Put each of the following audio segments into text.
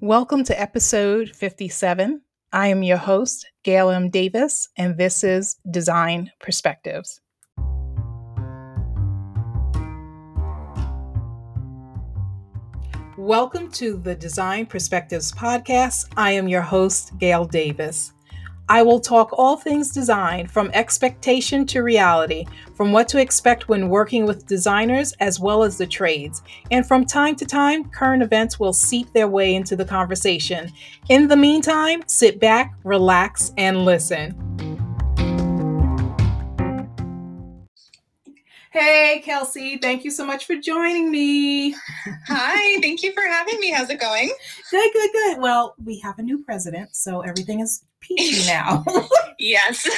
Welcome to episode 57. I am your host, Gail M. Davis, and this is Design Perspectives. Welcome to the Design Perspectives podcast. I am your host, Gail Davis. I will talk all things design from expectation to reality, from what to expect when working with designers as well as the trades. And from time to time, current events will seep their way into the conversation. In the meantime, sit back, relax, and listen. Hey, Kelsey, thank you so much for joining me. Hi, thank you for having me. How's it going? Good, good, good. Well, we have a new president, so everything is peachy now. yes.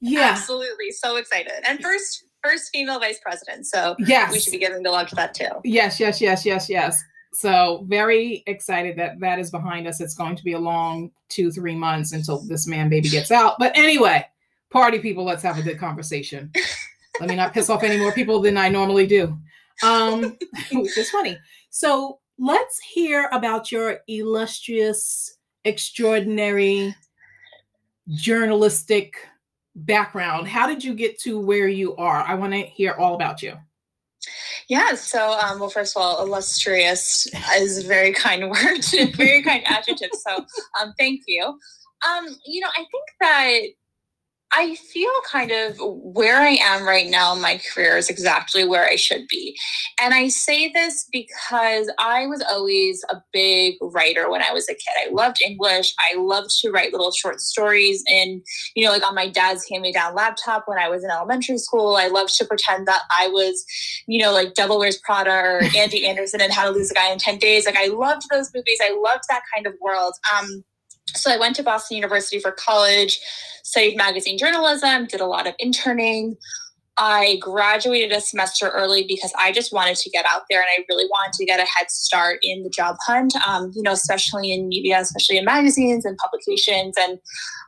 yeah. Absolutely. So excited. And first first female vice president. So yes. we should be giving the love to that too. Yes, yes, yes, yes, yes. So very excited that that is behind us. It's going to be a long two, three months until this man baby gets out. But anyway, party people, let's have a good conversation. Let me not piss off any more people than I normally do. Um, which is funny. So let's hear about your illustrious extraordinary journalistic background. How did you get to where you are? I want to hear all about you. Yeah, so um, well, first of all, illustrious is a very kind word, very kind adjective. So um, thank you. Um, you know, I think that I feel kind of where I am right now in my career is exactly where I should be. And I say this because I was always a big writer when I was a kid. I loved English. I loved to write little short stories and, you know, like on my dad's hand me down laptop when I was in elementary school. I loved to pretend that I was, you know, like Devil Wears Prada or Andy Anderson and How to Lose a Guy in 10 Days. Like I loved those movies. I loved that kind of world. Um, so I went to Boston University for college, studied magazine journalism, did a lot of interning. I graduated a semester early because I just wanted to get out there and I really wanted to get a head start in the job hunt, um, you know, especially in media, especially in magazines and publications. And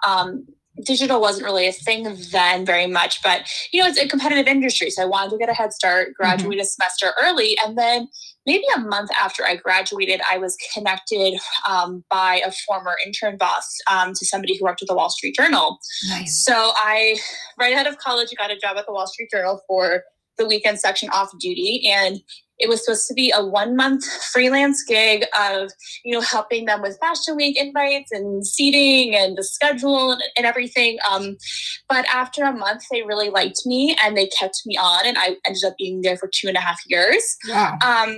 um, digital wasn't really a thing then very much, but, you know, it's a competitive industry. So I wanted to get a head start, graduate mm-hmm. a semester early, and then maybe a month after I graduated, I was connected um, by a former intern boss um, to somebody who worked at the Wall Street Journal. Nice. So I, right out of college, got a job at the Wall Street Journal for the weekend section off duty. And it was supposed to be a one month freelance gig of, you know, helping them with Fashion Week invites and seating and the schedule and, and everything. Um, but after a month, they really liked me and they kept me on, and I ended up being there for two and a half years. Wow. Um,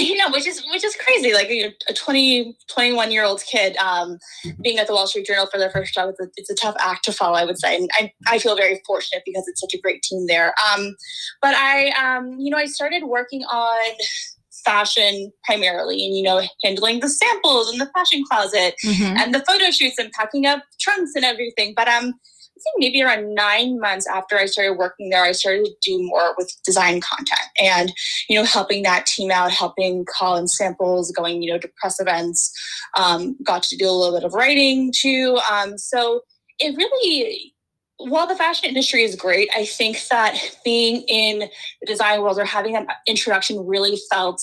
you know, which is which is crazy. Like you know, a 20, 21 year old kid um, being at the Wall Street Journal for their first job, it's a, it's a tough act to follow, I would say. And I, I feel very fortunate because it's such a great team there. Um, but I, um, you know, I started working on fashion primarily and you know handling the samples in the fashion closet mm-hmm. and the photo shoots and packing up trunks and everything but um think maybe around nine months after I started working there, I started to do more with design content and, you know, helping that team out, helping call in samples, going, you know, to press events, um, got to do a little bit of writing too. Um, so it really, while the fashion industry is great, I think that being in the design world or having that introduction really felt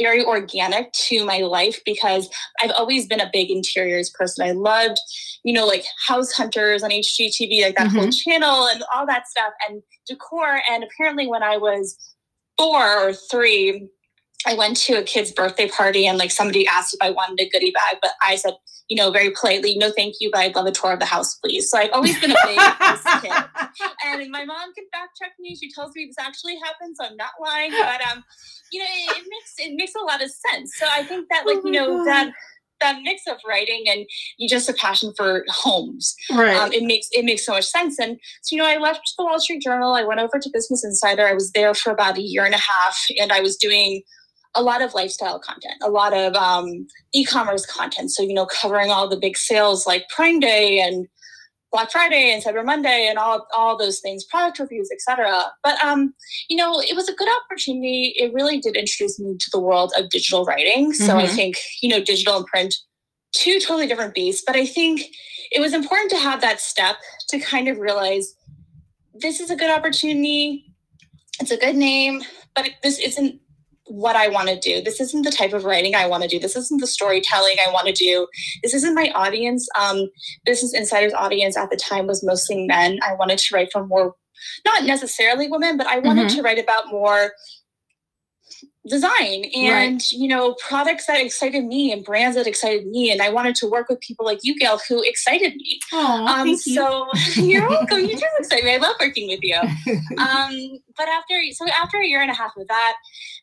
very organic to my life because I've always been a big interiors person. I loved, you know, like House Hunters on HGTV, like that mm-hmm. whole channel and all that stuff and decor. And apparently, when I was four or three, I went to a kid's birthday party and like somebody asked if I wanted a goodie bag, but I said, you know, very politely, no, thank you, but I'd love a tour of the house, please. So I've always been a big kid. And my mom can fact check me. She tells me this actually happened, so I'm not lying. But um, you know, it, it makes it makes a lot of sense. So I think that like, oh you know, God. that that mix of writing and you just a passion for homes. Right. Um, it makes it makes so much sense. And so, you know, I left the Wall Street Journal. I went over to Business Insider. I was there for about a year and a half, and I was doing a lot of lifestyle content, a lot of um, e-commerce content. So you know, covering all the big sales like Prime Day and Black Friday and Cyber Monday and all all those things, product reviews, etc. But um, you know, it was a good opportunity. It really did introduce me to the world of digital writing. So mm-hmm. I think you know, digital and print, two totally different beasts. But I think it was important to have that step to kind of realize this is a good opportunity. It's a good name, but this isn't what I want to do. This isn't the type of writing I want to do. This isn't the storytelling I want to do. This isn't my audience. Um, Business Insider's audience at the time was mostly men. I wanted to write for more, not necessarily women, but I wanted mm-hmm. to write about more design. And right. you know products that excited me and brands that excited me and i wanted to work with people like you gail who excited me. Aww, um, thank so you. you're welcome. You do excite me. I love working with you. Um, but after so after a year and a half of that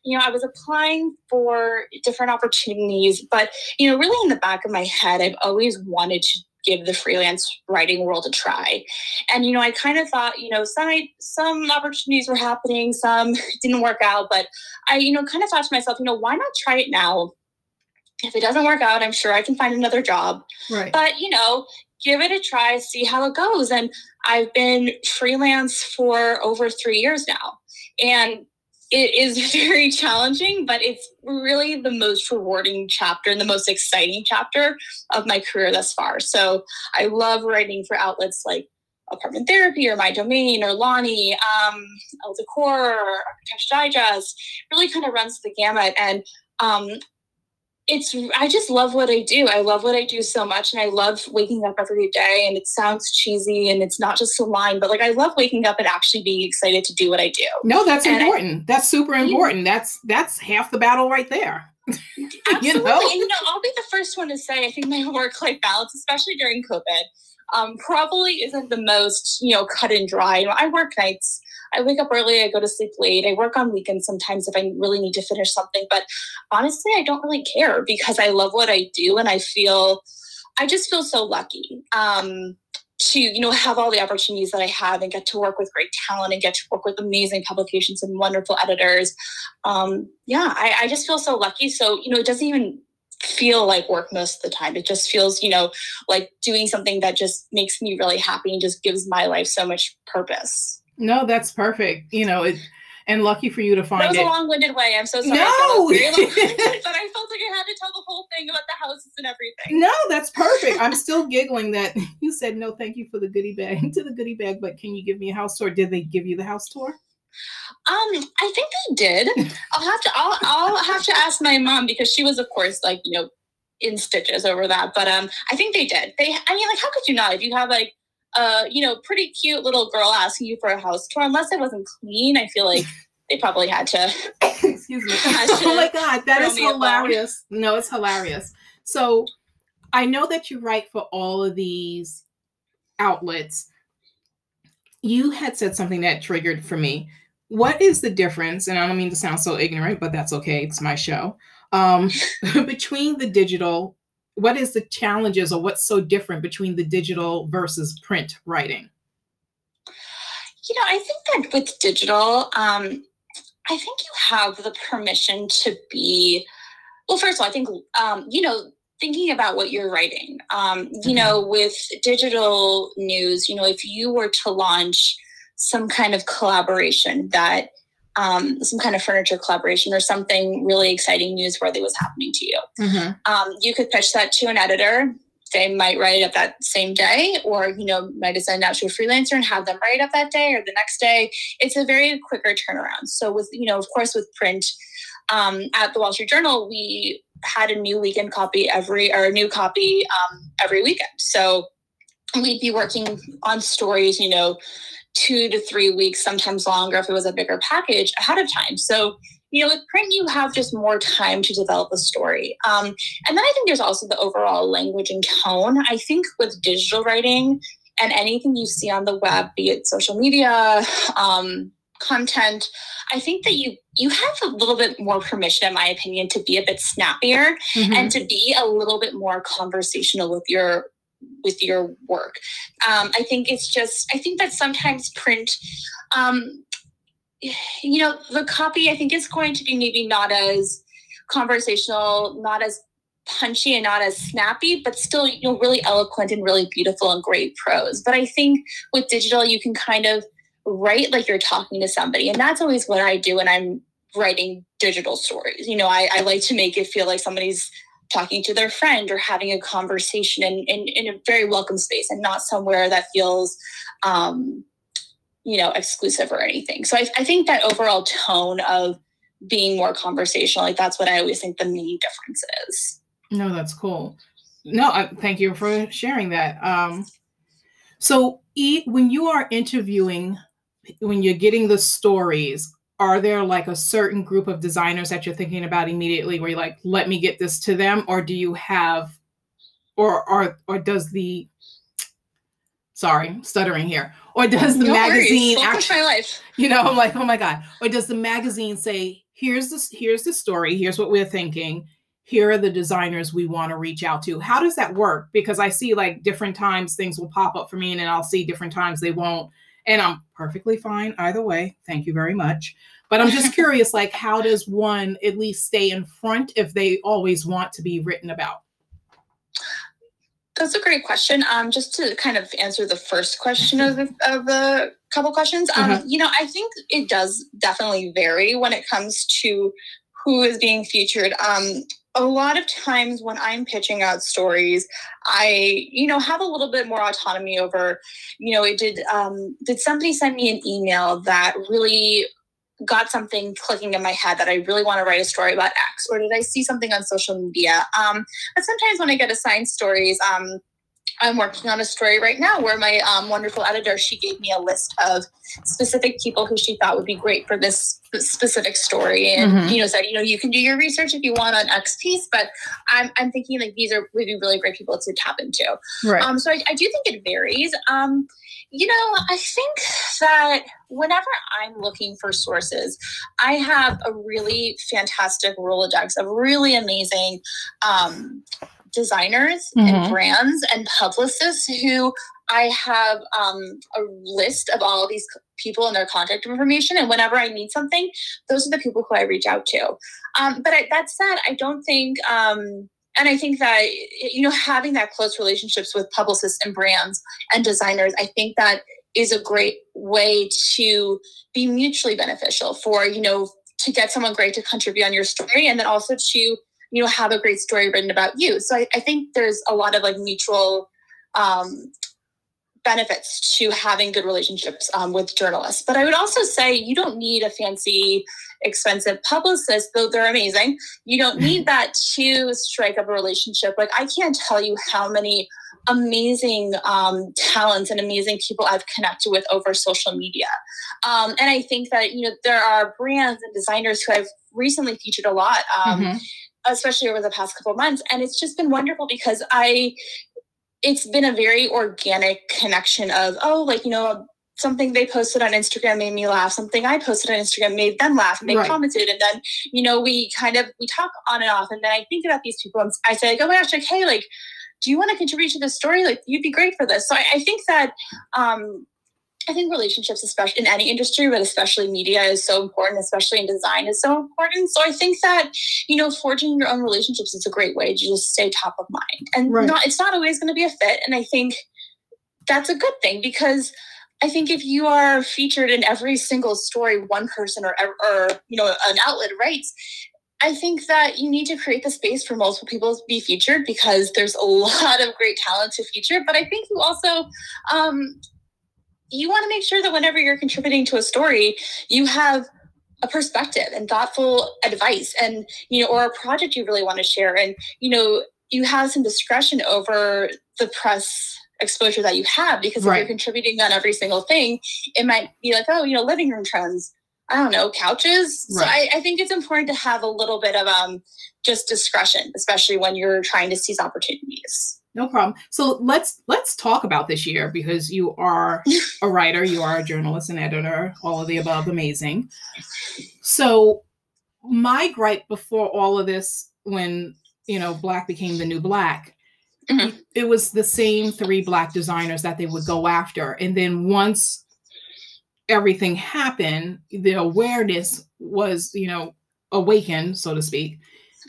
you know i was applying for different opportunities but you know really in the back of my head i've always wanted to give the freelance writing world a try. And you know, I kind of thought, you know, some some opportunities were happening, some didn't work out, but I, you know, kind of thought to myself, you know, why not try it now? If it doesn't work out, I'm sure I can find another job. Right. But you know, give it a try, see how it goes. And I've been freelance for over three years now. And it is very challenging, but it's really the most rewarding chapter and the most exciting chapter of my career thus far. So I love writing for outlets like Apartment Therapy or MyDomaine or Lonny, um, Elle Decor or Architecture Digest. Really kind of runs the gamut. And um, it's I just love what I do. I love what I do so much and I love waking up every day and it sounds cheesy and it's not just a line, but like I love waking up and actually being excited to do what I do. No, that's and important. I, that's super important. Yeah. That's that's half the battle right there. Absolutely. you know? And you know, I'll be the first one to say I think my work life balance, especially during COVID, um, probably isn't the most, you know, cut and dry. You know, I work nights I wake up early, I go to sleep late. I work on weekends sometimes if I really need to finish something. But honestly, I don't really care because I love what I do and I feel, I just feel so lucky. Um, to you know have all the opportunities that I have and get to work with great talent and get to work with amazing publications and wonderful editors. Um, yeah, I, I just feel so lucky. So you know, it doesn't even feel like work most of the time. It just feels, you know, like doing something that just makes me really happy and just gives my life so much purpose. No, that's perfect. You know, it, and lucky for you to find it. that was it. a long-winded way. I'm so sorry. No, but I felt like I had to tell the whole thing about the houses and everything. No, that's perfect. I'm still giggling that you said no. Thank you for the goodie bag to the goodie bag, but can you give me a house tour? Did they give you the house tour? Um, I think they did. I'll have to. I'll. I'll have to ask my mom because she was, of course, like you know, in stitches over that. But um, I think they did. They. I mean, like, how could you not? If you have like a you know pretty cute little girl asking you for a house tour. Unless it wasn't clean i feel like they probably had to excuse me. oh my god that is hilarious. No it's hilarious. So i know that you write for all of these outlets. You had said something that triggered for me. What is the difference and i don't mean to sound so ignorant but that's okay it's my show um, between the digital what is the challenges or what's so different between the digital versus print writing? You know, I think that with digital, um, I think you have the permission to be. Well, first of all, I think um, you know thinking about what you're writing. Um, you mm-hmm. know, with digital news, you know, if you were to launch some kind of collaboration that um, some kind of furniture collaboration or something really exciting newsworthy was happening to you. Mm-hmm. Um, you could pitch that to an editor. They might write it up that same day, or you know, might send out to a freelancer and have them write it up that day or the next day. It's a very quicker turnaround. So with you know, of course, with print um, at the Wall Street Journal, we had a new weekend copy every or a new copy um, every weekend. So we'd be working on stories, you know, two to three weeks, sometimes longer if it was a bigger package ahead of time. So, you know, with print, you have just more time to develop a story. Um, and then I think there's also the overall language and tone. I think with digital writing and anything you see on the web, be it social media, um, content, I think that you you have a little bit more permission, in my opinion, to be a bit snappier mm-hmm. and to be a little bit more conversational with your with your work. Um, I think it's just, I think that sometimes print, um, you know, the copy I think is going to be maybe not as conversational, not as punchy and not as snappy, but still, you know, really eloquent and really beautiful and great prose. But I think with digital, you can kind of write like you're talking to somebody. And that's always what I do when I'm writing digital stories. You know, I, I like to make it feel like somebody's talking to their friend or having a conversation in, in, in a very welcome space and not somewhere that feels um, you know exclusive or anything so I, I think that overall tone of being more conversational. Like that's what I always think the main difference is. No, that's cool. No, I, thank you for sharing that. Um, so, e, when you are interviewing, when you're getting the stories, are there like a certain group of designers that you're thinking about immediately where you're like, let me get this to them? Or do you have, or, or, or does the, sorry, stuttering here, or does the No magazine actually, you know, I'm like, oh my God. Or does the magazine say, here's this, here's the story, here's what we're thinking, here are the designers we want to reach out to. How does that work? Because I see like different times things will pop up for me and then I'll see different times they won't. And I'm perfectly fine either way. Thank you very much. But I'm just curious, like, how does one at least stay in front if they always want to be written about? That's a great question. Um, just to kind of answer the first question of the, of the couple questions, um, Uh-huh. you know, I think it does definitely vary when it comes to who is being featured. Um, a lot of times when I'm pitching out stories, I, you know, have a little bit more autonomy over, you know, it did, um, did somebody send me an email that really got something clicking in my head that I really want to write a story about X, or did I see something on social media? Um, but sometimes when I get assigned stories, um, I'm working on a story right now where my um, wonderful editor she gave me a list of specific people who she thought would be great for this specific story, and Mhm. you know said you know you can do your research if you want on X piece, but I'm I'm thinking like these are would be really great people to tap into. Right. Um, so I, I do think it varies. Um, you know, I think that whenever I'm looking for sources, I have a really fantastic Rolodex of really amazing um, designers Mhm. and brands and publicists who I have um, a list of all these people and their contact information. And whenever I need something, those are the people who I reach out to. Um, but I, that said, I don't think. Um, and I think that you know having that close relationships with publicists and brands and designers, I think that is a great way to be mutually beneficial for you know to get someone great to contribute on your story, and then also to you know have a great story written about you. So I, I think there's a lot of like mutual um, benefits to having good relationships um, with journalists. But I would also say you don't need a fancy, expensive publicist, though they're amazing. You don't need that to strike up a relationship. Like I can't tell you how many amazing um, talents and amazing people I've connected with over social media. Um, and I think that you know there are brands and designers who I've recently featured a lot. Um, Mhm. Especially over the past couple of months. And it's just been wonderful because i it's been a very organic connection of oh like you know something they posted on instagram made me laugh. Something i posted on instagram made them laugh and they Right. commented. And then you know we kind of we talk on and off. And then i think about these people and i say like oh my gosh like hey like do you want to contribute to this story? Like you'd be great for this. So i, I think that um I think relationships, especially in any industry, but especially media, is so important, especially in design, is so important. So I think that you know, forging your own relationships is a great way to just stay top of mind. And Right. not it's not always going to be a fit. And I think that's a good thing because I think if you are featured in every single story one person or or you know an outlet writes, I think that you need to create the space for multiple people to be featured because there's a lot of great talent to feature. But I think you also um, you want to make sure that whenever you're contributing to a story, you have a perspective and thoughtful advice and you know or a project you really want to share. And you know you have some discretion over the press exposure that you have because if you're contributing on every single thing it might be like oh you know living room trends i don't know couches. So I, I think it's important to have a little bit of um just discretion especially when you're trying to seize opportunities No problem. So let's let's talk about this year because you are a writer, you are a journalist, and editor, all of the above, amazing. So my gripe before all of this, when you know black became the new black, Mhm. it was the same three black designers that they would go after, and then once everything happened, the awareness was you know awakened, so to speak.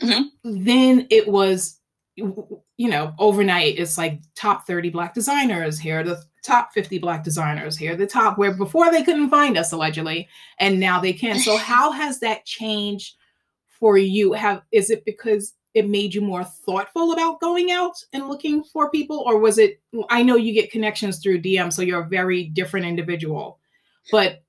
Mhm. Then it was you know, overnight it's like top 30 black designers, here the top 50 black designers, here the top where before they couldn't find us allegedly, and now they can. So how has that changed for you? Have is it because it made you more thoughtful about going out and looking for people, or was it I know you get connections through DM, so you're a very different individual, but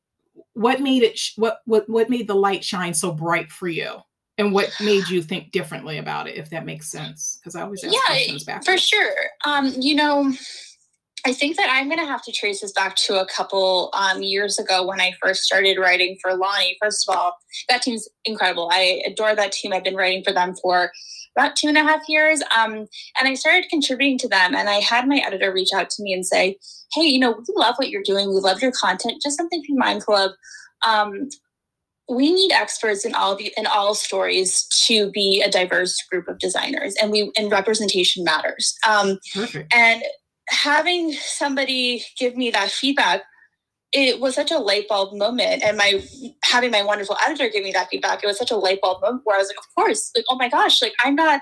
what made it sh- what what what made the light shine so bright for you and what made you think differently about it if that makes sense because i always ask Yeah, questions back For sure. Um, you know, I think that I'm going to have to trace this back to a couple um, years ago when I first started writing for Lonny. First of all, that team's incredible. I adore that team. I've been writing for them for about two and a half years. Um, and I started contributing to them. And I had my editor reach out to me and say, hey, you know, we love what you're doing. We love your content. Just something to be mindful of. Um, we need experts in all the in all stories to be a diverse group of designers, and we and representation matters. Um, perfect and having somebody give me that feedback it was such a light bulb moment and my having my wonderful editor give me that feedback it was such a light bulb moment where i was like of course like oh my gosh like i'm not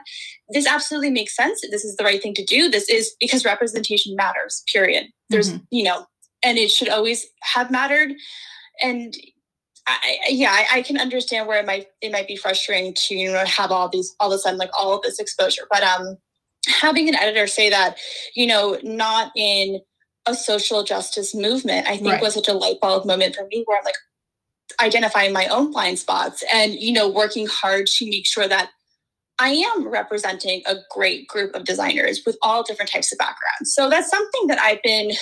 this absolutely makes sense this is the right thing to do this is because representation matters period there's Mhm. you know and it should always have mattered and I, yeah, I, I can understand where it might it might be frustrating to you know have all these all of a sudden like all of this exposure, but um, having an editor say that you know not in a social justice movement, I think Right. was such a light bulb moment for me where I'm like identifying my own blind spots and you know working hard to make sure that I am representing a great group of designers with all different types of backgrounds. So that's something that I've been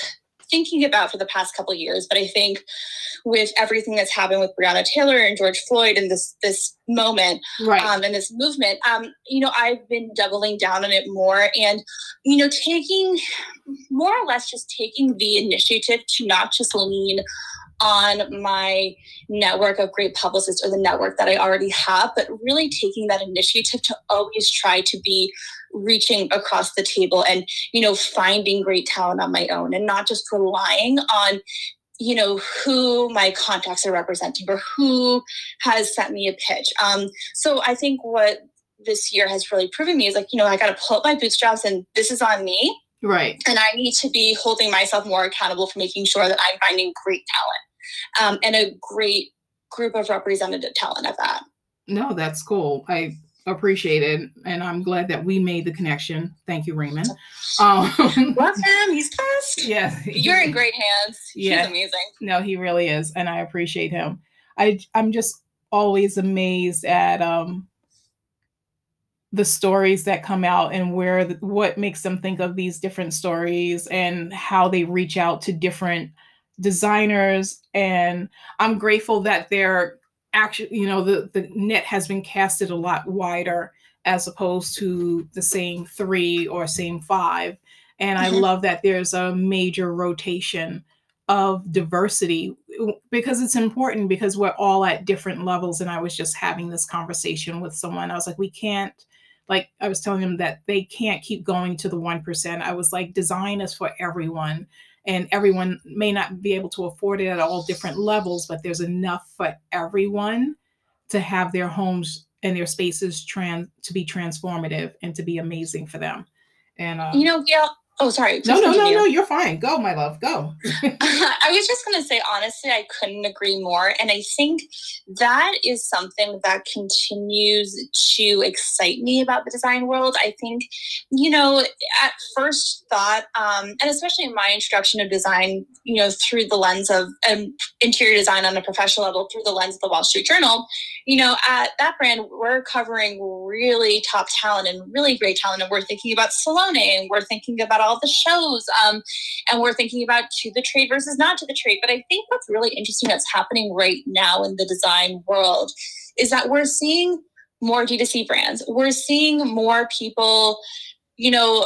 thinking about for the past couple of years. But I think with everything that's happened with Breonna Taylor and George Floyd and this this moment right um, and this movement, um, you know, I've been doubling down on it more and, you know, taking more or less just taking the initiative to not just lean on my network of great publicists or the network that I already have, but really taking that initiative to always try to be reaching across the table and, you know, finding great talent on my own and not just relying on you know who my contacts are representing or who has sent me a pitch. Um, so i think what this year has really proven me is like you know i got to pull up my bootstraps and this is on me. Right. And I need to be holding myself more accountable for making sure that I'm finding great talent um, and a great group of representative talent at that. no that's cool i appreciate it and i'm glad that we made the connection thank you raymond um Welcome, he's best. yeah You're in great hands. Yeah. He's amazing. no he really is and i appreciate him i i'm just always amazed at um the stories that come out and where the, what makes them think of these different stories and how they reach out to different designers and i'm grateful that they're actually you know the the net has been casted a lot wider as opposed to the same three or same five. And i Mhm. love that there's a major rotation of diversity because it's important because we're all at different levels and i was just having this conversation with someone. I was like we can't like i was telling them that they can't keep going to the 1% i was like design is for everyone and everyone may not be able to afford it at all different levels but there's enough for everyone to have their homes and their spaces trans to be transformative and to be amazing for them and uh, You know, Gail. Oh, sorry. no no no no you're fine go my love go I was just going to say, honestly, I couldn't agree more. And I think that is something that continues to excite me about the design world. I think, you know, at first thought, um, and especially in my introduction of design, you know, through the lens of um, interior design on a professional level, through the lens of the Wall Street Journal, you know, at that brand, we're covering really top talent and really great talent. And we're thinking about Salone and we're thinking about all the shows. Um, and we're thinking about to the trade versus not to the trade. But I think what's really interesting that's happening right now in the design world is that we're seeing more D2C brands. We're seeing more people, you know,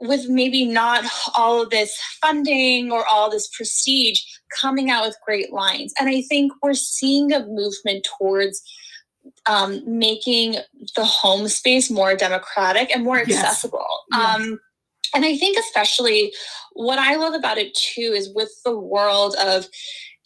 with maybe not all of this funding or all this prestige coming out with great lines. And I think we're seeing a movement towards um, making the home space more democratic and more Yes. accessible. Yeah. Um, and I think, especially, what I love about it too is with the world of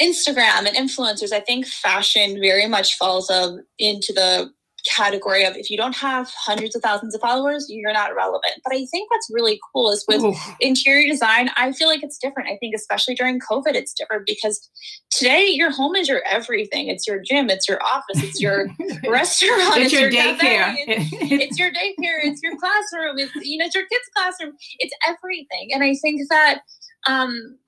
Instagram and influencers, I think fashion very much falls of, into the category of if you don't have hundreds of thousands of followers, you're not relevant. But I think what's really cool is with Ooh. interior design, I feel like it's different. I think especially during COVID, it's different because today your home is your everything. It's your gym, it's your office, it's your restaurant, it's your cafe, daycare it's- it's your daycare, it's your classroom, it's you know, it's your kids' classroom, it's everything. And I think that um,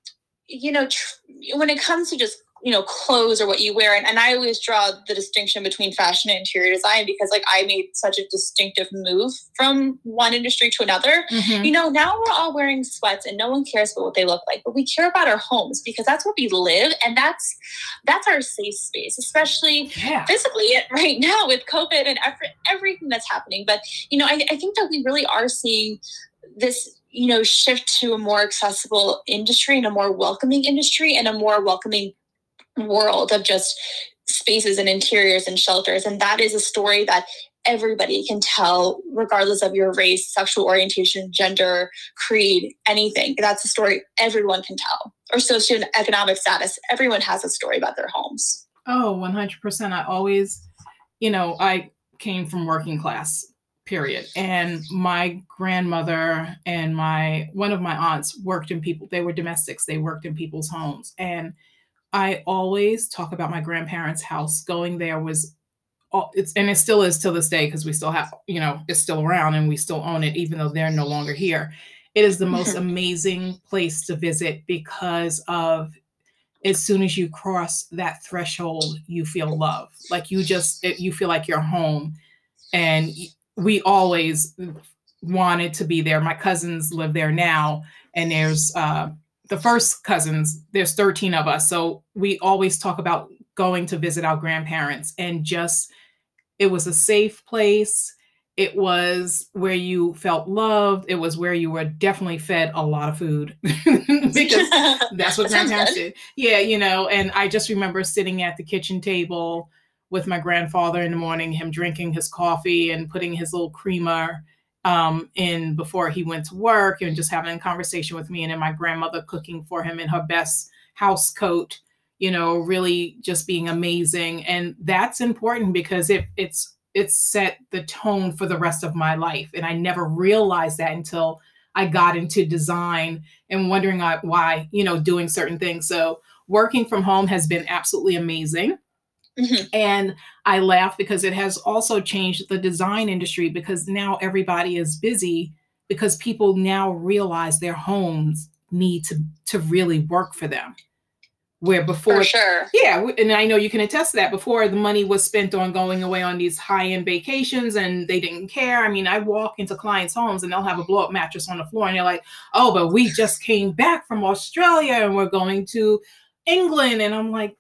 you know, tr- when it comes to just you know clothes or what you wear and, and i always draw the distinction between fashion and interior design because like i made such a distinctive move from one industry to another mm-hmm. you know now we're all wearing sweats and no one cares about what they look like but we care about our homes because that's where we live and that's that's our safe space especially yeah. physically right now with covid and every, everything that's happening but you know I, I think that we really are seeing this you know shift to a more accessible industry and a more welcoming industry and a more welcoming world of just spaces and interiors and shelters. And that is a story that everybody can tell, regardless of your race, sexual orientation, gender, creed, anything. That's a story everyone can tell, or socioeconomic status. Everyone has a story about their homes. Oh, 100%. I always, you know, I came from working class period and my grandmother and my one of my aunts worked in people they were domestics they worked in people's homes and I always talk about my grandparents' house. Going there was it's and it still is till this day because we still have you know it's still around and we still own it even though they're no longer here. It is the most amazing place to visit because of as soon as you cross that threshold, you feel love. Like you just you feel like you're home, and we always wanted to be there. My cousins live there now, and there's uh, the first cousins, there's 13 of us. So we always talk about going to visit our grandparents and just, it was a safe place. It was where you felt loved. It was where you were definitely fed a lot of food because that's what grandparents did. Yeah, you know, and I just remember sitting at the kitchen table with my grandfather in the morning, him drinking his coffee and putting his little creamer um, in before he went to work and just having a conversation with me and then my grandmother cooking for him in her best house coat you know really just being amazing. And that's important because it it's it's set the tone for the rest of my life. And i never realized that until i got into design and wondering uh, why you know doing certain things. So working from home has been absolutely amazing Mm-hmm. And I laugh because it has also changed the design industry because now everybody is busy because people now realize their homes need to to really work for them. Where before, for sure, yeah, and I know you can attest to that. Before the money was spent on going away on these high end vacations, and they didn't care. I mean, I walk into clients' homes and they'll have a blow up mattress on the floor, and they're like, "Oh, but we just came back from Australia and we're going to England," and I'm like,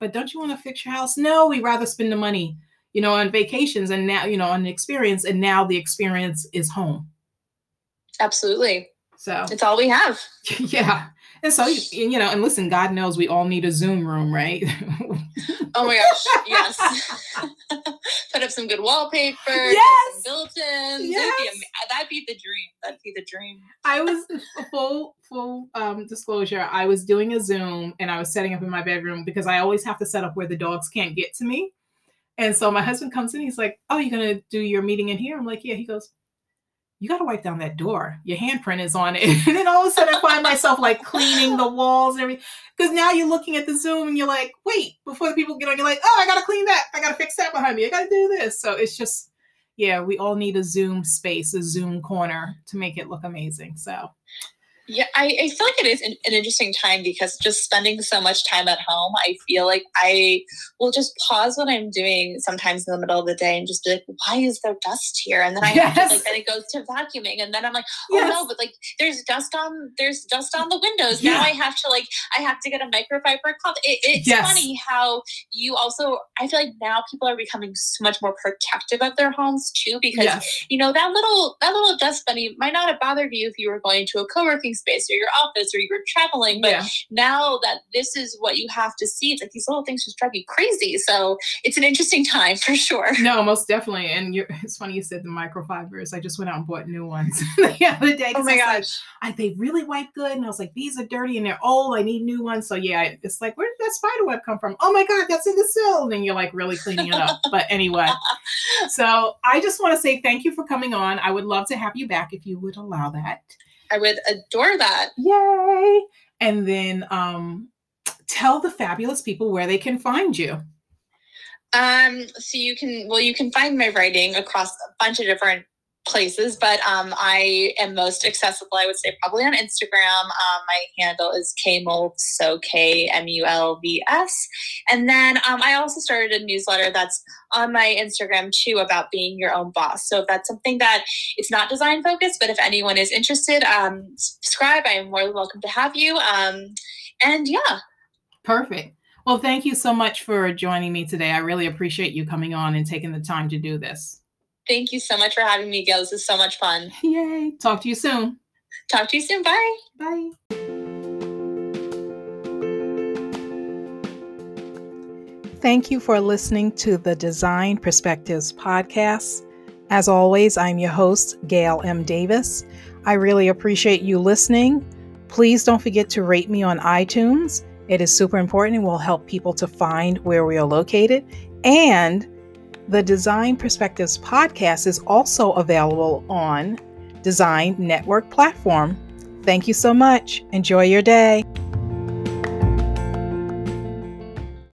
but don't you want to fix your house? No, we rather spend the money, you know, on vacations and now, you know, on the experience. And now the experience is home. Absolutely. So it's all we have. yeah. And so, you know, and listen, God knows we all need a Zoom room, right? oh my gosh, yes. Put up some good wallpaper. Yes. Built-in. Yes. That'd be, that'd be the dream. That'd be the dream. I was full full um, disclosure. I was doing a Zoom and I was setting up in my bedroom because I always have to set up where the dogs can't get to me. And so my husband comes in. He's like, "Oh, you're gonna do your meeting in here?" I'm like, "Yeah." He goes, you got to wipe down that door. Your handprint is on it. and then all of a sudden I find myself like cleaning the walls and everything. Because now you're looking at the Zoom and you're like, wait, before the people get on, you're like, oh, I got to clean that. I got to fix that behind me. I got to do this. So it's just, yeah, we all need a Zoom space, a Zoom corner to make it look amazing. So yeah, I, I feel like it is an, an, interesting time because just spending so much time at home, I feel like I will just pause what I'm doing sometimes in the middle of the day and just be like, why is there dust here? And then I yes. have to like then it goes to vacuuming and then I'm like, oh yes. no, but like there's dust on there's dust on the windows. Yeah. Now I have to like I have to get a microfiber cloth. It, it's yes. funny how you also I feel like now people are becoming so much more protective of their homes too because you know that little that little dust bunny might not have bothered you if you were going to a co-working space or your office or you're traveling. But yeah. now that this is what you have to see, it's like these little things just drive you crazy. So it's an interesting time for sure. No, most definitely. And it's funny you said the microfibers. I just went out and bought new ones the other day. Oh my gosh. Like, I, they really wipe good. And I was like, these are dirty and they're old. I need new ones. So yeah, it's like, where did that spider web come from? Oh my God, that's in the sill. And you're like really cleaning it up. but anyway, so I just want to say thank you for coming on. I would love to have you back if you would allow that. I would adore that. Yay. And then um, tell the fabulous people where they can find you. Um, so you can, well, you can find my writing across a bunch of different places, but um, I am most accessible, I would say, probably on Instagram. Um, my handle is kmulvs, so K M U L V S. And then um, I also started a newsletter that's on my Instagram too about being your own boss. So if that's something that it's not design focused, but if anyone is interested, um, subscribe. I am more than welcome to have you. Um, and yeah. Perfect. Well, thank you so much for joining me today. I really appreciate you coming on and taking the time to do this. Thank you so much for having me, Gail. This is so much fun. Yay. Talk to you soon. Talk to you soon. Bye. Bye. Thank you for listening to the Design Perspectives podcast. As always, I'm your host, Gail M. Davis. I really appreciate you listening. Please don't forget to rate me on iTunes. It is super important and will help people to find where we are located. And the Design Perspectives podcast is also available on Design Network platform. Thank you so much. Enjoy your day.